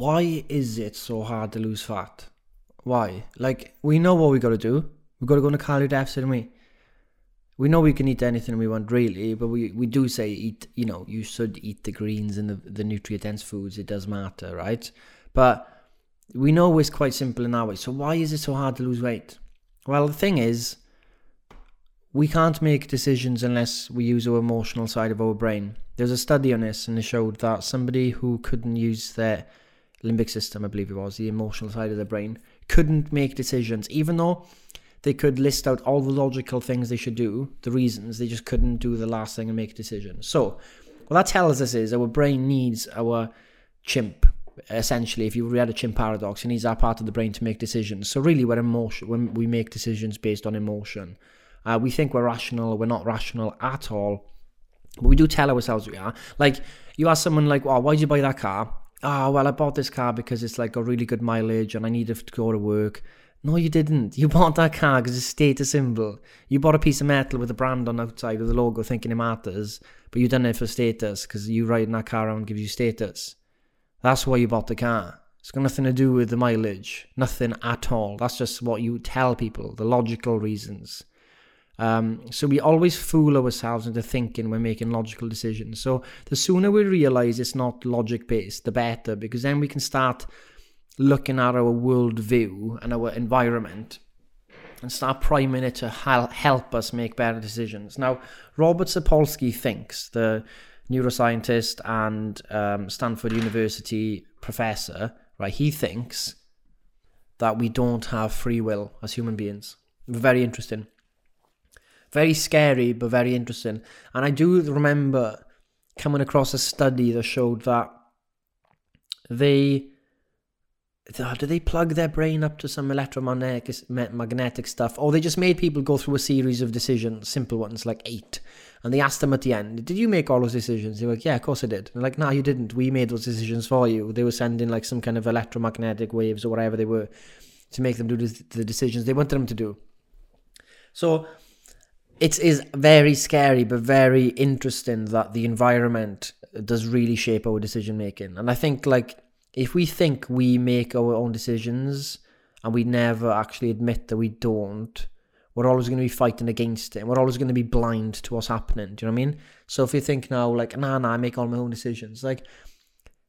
why is it so hard to lose fat? Why? Like, we know what we got to do. We've got to go a calorie deficit, and we we know we can eat anything we want, really. But we, we do say eat. You know, you should eat the greens and the the nutrient dense foods. It does matter, right? But we know it's quite simple in that way. So why is it so hard to lose weight? Well, the thing is, we can't make decisions unless we use our emotional side of our brain. There's a study on this, and it showed that somebody who couldn't use their limbic system, I believe it was, the emotional side of the brain, couldn't make decisions, even though they could list out all the logical things they should do, the reasons, they just couldn't do the last thing and make a decision. So, what that tells us is our brain needs our chimp. Essentially, if you read a chimp paradox, it needs that part of the brain to make decisions. So, really, we're emotion when we make decisions based on emotion. Uh, we think we're rational, we're not rational at all. But we do tell ourselves we are. Like, you ask someone, like, why did you buy that car? Oh, well, I bought this car because it's like a really good mileage and I need it to go to work. No, you didn't. You bought that car because it's a status symbol. You bought a piece of metal with a brand on the outside with a logo thinking it matters, but you done it for status because you riding that car around gives you status. That's why you bought the car. It's got nothing to do with the mileage. Nothing at all. That's just what you tell people, the logical reasons. Um, so we always fool ourselves into thinking we're making logical decisions. So the sooner we realize it's not logic based, the better, because then we can start looking at our worldview and our environment and start priming it to help us make better decisions. Now, Robert Sapolsky thinks, the neuroscientist and um, Stanford University professor, right? He thinks that we don't have free will as human beings. Very interesting. Very scary, but very interesting. And I do remember coming across a study that showed that they do they plug their brain up to some electromagnetic magnetic stuff or they just made people go through a series of decisions simple ones like eight. And they asked them at the end did you make all those decisions? They were like yeah of course i did. And like no you didn't. We made those decisions for you. They were sending like some kind of electromagnetic waves or whatever they were to make them do the decisions they wanted them to do. So it is very scary but very interesting that the environment does really shape our decision making and i think like if we think we make our own decisions and we never actually admit that we don't we're always going to be fighting against it. And we're always going to be blind to what's happening. Do you know what i mean? So if you think now like nah nah i make all my own decisions like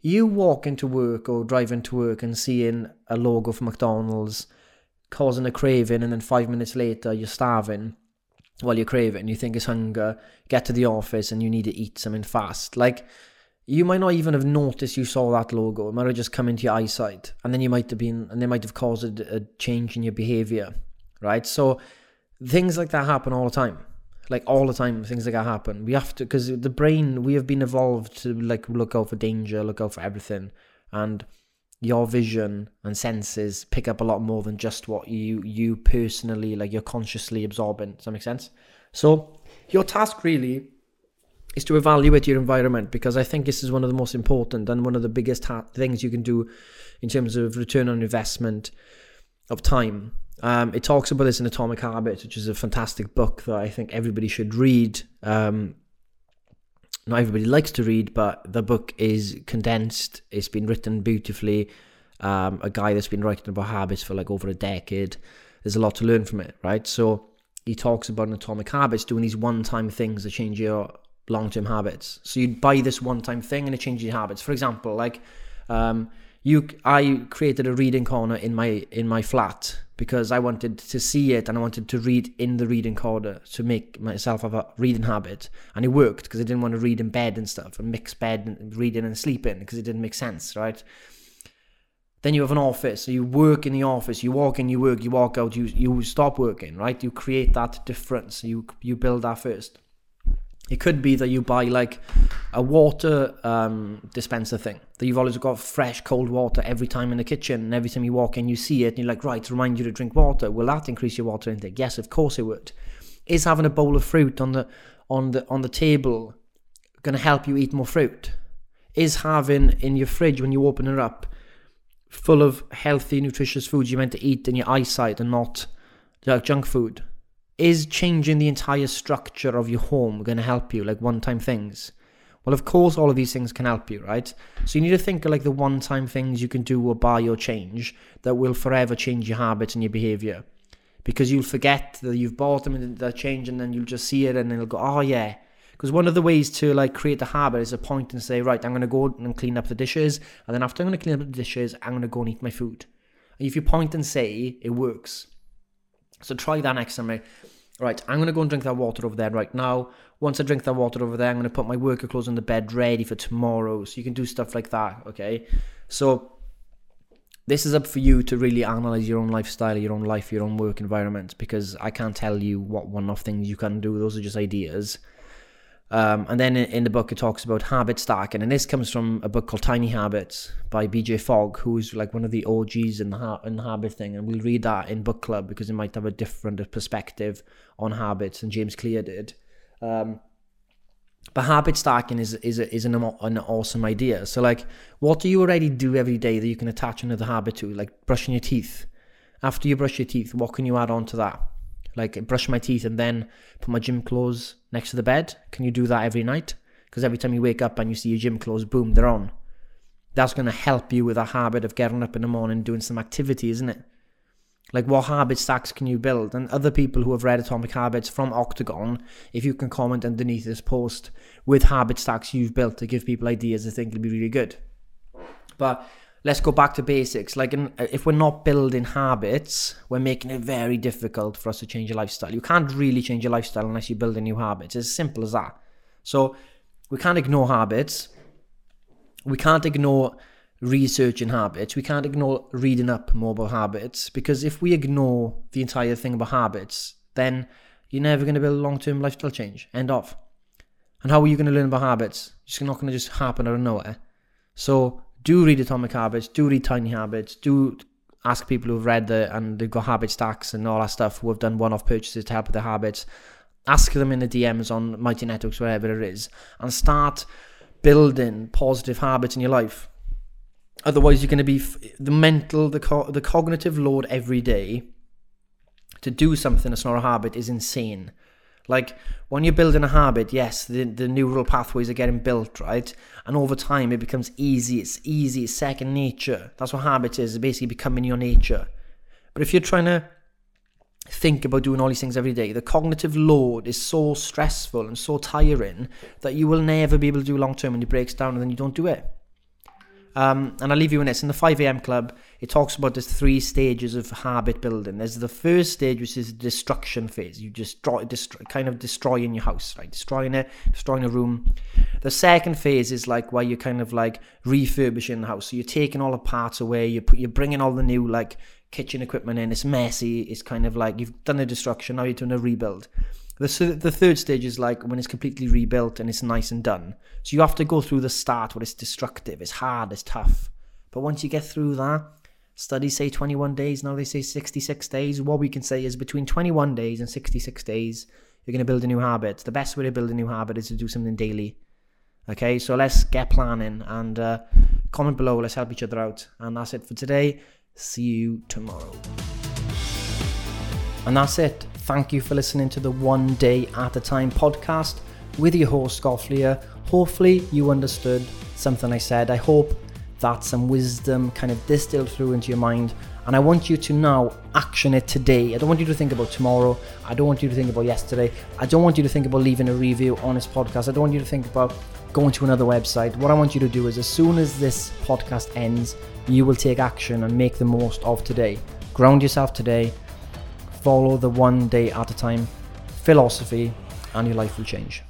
you walk into work or drive into work and seeing a logo for mcdonald's causing a craving and then five minutes later you're starving while you crave it and you think it's hunger, get to the office and you need to eat something fast. Like, you might not even have noticed you saw that logo. It might have just come into your eyesight. And then you might have been, and they might have caused a, a change in your behavior, right? So, things like that happen all the time. Like, all the time, things like that happen. We have to, because the brain, we have been evolved to, like, look out for danger, look out for everything. And your vision and senses pick up a lot more than just what you you personally like you're consciously absorbing. Does that make sense? So your task really is to evaluate your environment because i think this is one of the most important and one of the biggest things you can do in terms of return on investment of time. Um, it talks about this in atomic habits which is a fantastic book that i think everybody should read. Um, not everybody likes to read, but the book is condensed. It's been written beautifully. Um, a guy that's been writing about habits for like over a decade. There's a lot to learn from it, right? So he talks about an atomic habits, doing these one-time things that change your long-term habits. So you buy this one-time thing and it changes your habits. For example, like um, you, I created a reading corner in my in my flat because I wanted to see it and I wanted to read in the reading corner to make myself have a reading habit. And it worked because I didn't want to read in bed and stuff and mix bed and reading and sleeping because it didn't make sense, right? Then you have an office, so you work in the office, you walk in, you work, you walk out, you you stop working, right? You create that difference, you you build that first. It could be that you buy like a water um, dispenser thing that you've always got fresh cold water every time in the kitchen, and every time you walk in, you see it, and you're like, right, to remind you to drink water. Will that increase your water intake? Yes, of course it would. Is having a bowl of fruit on the on the on the table going to help you eat more fruit? Is having in your fridge when you open it up full of healthy, nutritious foods you're meant to eat in your eyesight and not like junk food? Is changing the entire structure of your home going to help you, like one time things? Well, of course, all of these things can help you, right? So you need to think of like the one time things you can do or buy or change that will forever change your habits and your behavior. Because you'll forget that you've bought them and they're changing, and then you'll just see it and it'll go, oh, yeah. Because one of the ways to like create the habit is a point and say, right, I'm going to go and clean up the dishes. And then after I'm going to clean up the dishes, I'm going to go and eat my food. And if you point and say, it works. So try that next time. Right, I'm going to go and drink that water over there right now. Once I drink that water over there, I'm going to put my worker clothes on the bed ready for tomorrow. So you can do stuff like that, okay? So this is up for you to really analyze your own lifestyle, your own life, your own work environment because I can't tell you what one off things you can do. Those are just ideas. Um, and then in, the book, it talks about habit stacking. And this comes from a book called Tiny Habits by BJ Fogg, who's like one of the OGs in the, ha- in the habit thing. And we'll read that in book club because it might have a different perspective on habits than James Clear did. Um, but habit stacking is is is an, an awesome idea. So like, what do you already do every day that you can attach another habit to? Like brushing your teeth. After you brush your teeth, what can you add on to that? Like brush my teeth and then put my gym clothes next to the bed. Can you do that every night? Because every time you wake up and you see your gym clothes, boom, they're on. That's going to help you with a habit of getting up in the morning doing some activity, isn't it? Like, what habit stacks can you build? And other people who have read Atomic Habits from Octagon, if you can comment underneath this post with habit stacks you've built to give people ideas, I think it'll be really good. But let's go back to basics. Like, in, uh, if we're not building habits, we're making it very difficult for us to change your lifestyle. You can't really change your lifestyle unless you build a new habits. It's as simple as that. So, we can't ignore habits. We can't ignore researching habits. We can't ignore reading up more about habits because if we ignore the entire thing about habits, then you're never going to build a long term lifestyle change. End of. And how are you going to learn about habits? It's not going to just happen out of nowhere. So do read Atomic Habits, do read Tiny Habits, do ask people who've read the and they've got habit stacks and all that stuff who have done one off purchases to help with their habits. Ask them in the DMs on Mighty Networks, wherever it is, and start building positive habits in your life Otherwise, you're going to be f- the mental, the co- the cognitive load every day to do something that's not a habit is insane. Like when you're building a habit, yes, the, the neural pathways are getting built, right? And over time, it becomes easy. It's easy. It's second nature. That's what habit is. It's basically becoming your nature. But if you're trying to think about doing all these things every day, the cognitive load is so stressful and so tiring that you will never be able to do long term and it breaks down and then you don't do it. Um, and I'll leave you in this. In the 5am club, it talks about the three stages of habit building. There's the first stage, which is the destruction phase. You destroy, destroy, kind of destroying your house, right? Destroying it, destroying a room. The second phase is like where you're kind of like refurbishing the house. So you're taking all the parts away. You put, you're bringing all the new like kitchen equipment in. It's messy. It's kind of like you've done a destruction. Now you're doing a rebuild. The, the third stage is like when it's completely rebuilt and it's nice and done. So you have to go through the start where it's destructive, it's hard, it's tough. But once you get through that, studies say 21 days, now they say 66 days. What we can say is between 21 days and 66 days, you're going to build a new habit. The best way to build a new habit is to do something daily. Okay, so let's get planning and uh, comment below. Let's help each other out. And that's it for today. See you tomorrow. And that's it. Thank you for listening to the One Day at a Time podcast with your host, Scott Fleer. Hopefully, you understood something I said. I hope that some wisdom kind of distilled through into your mind. And I want you to now action it today. I don't want you to think about tomorrow. I don't want you to think about yesterday. I don't want you to think about leaving a review on this podcast. I don't want you to think about going to another website. What I want you to do is, as soon as this podcast ends, you will take action and make the most of today. Ground yourself today follow the one day at a time philosophy, and your life will change.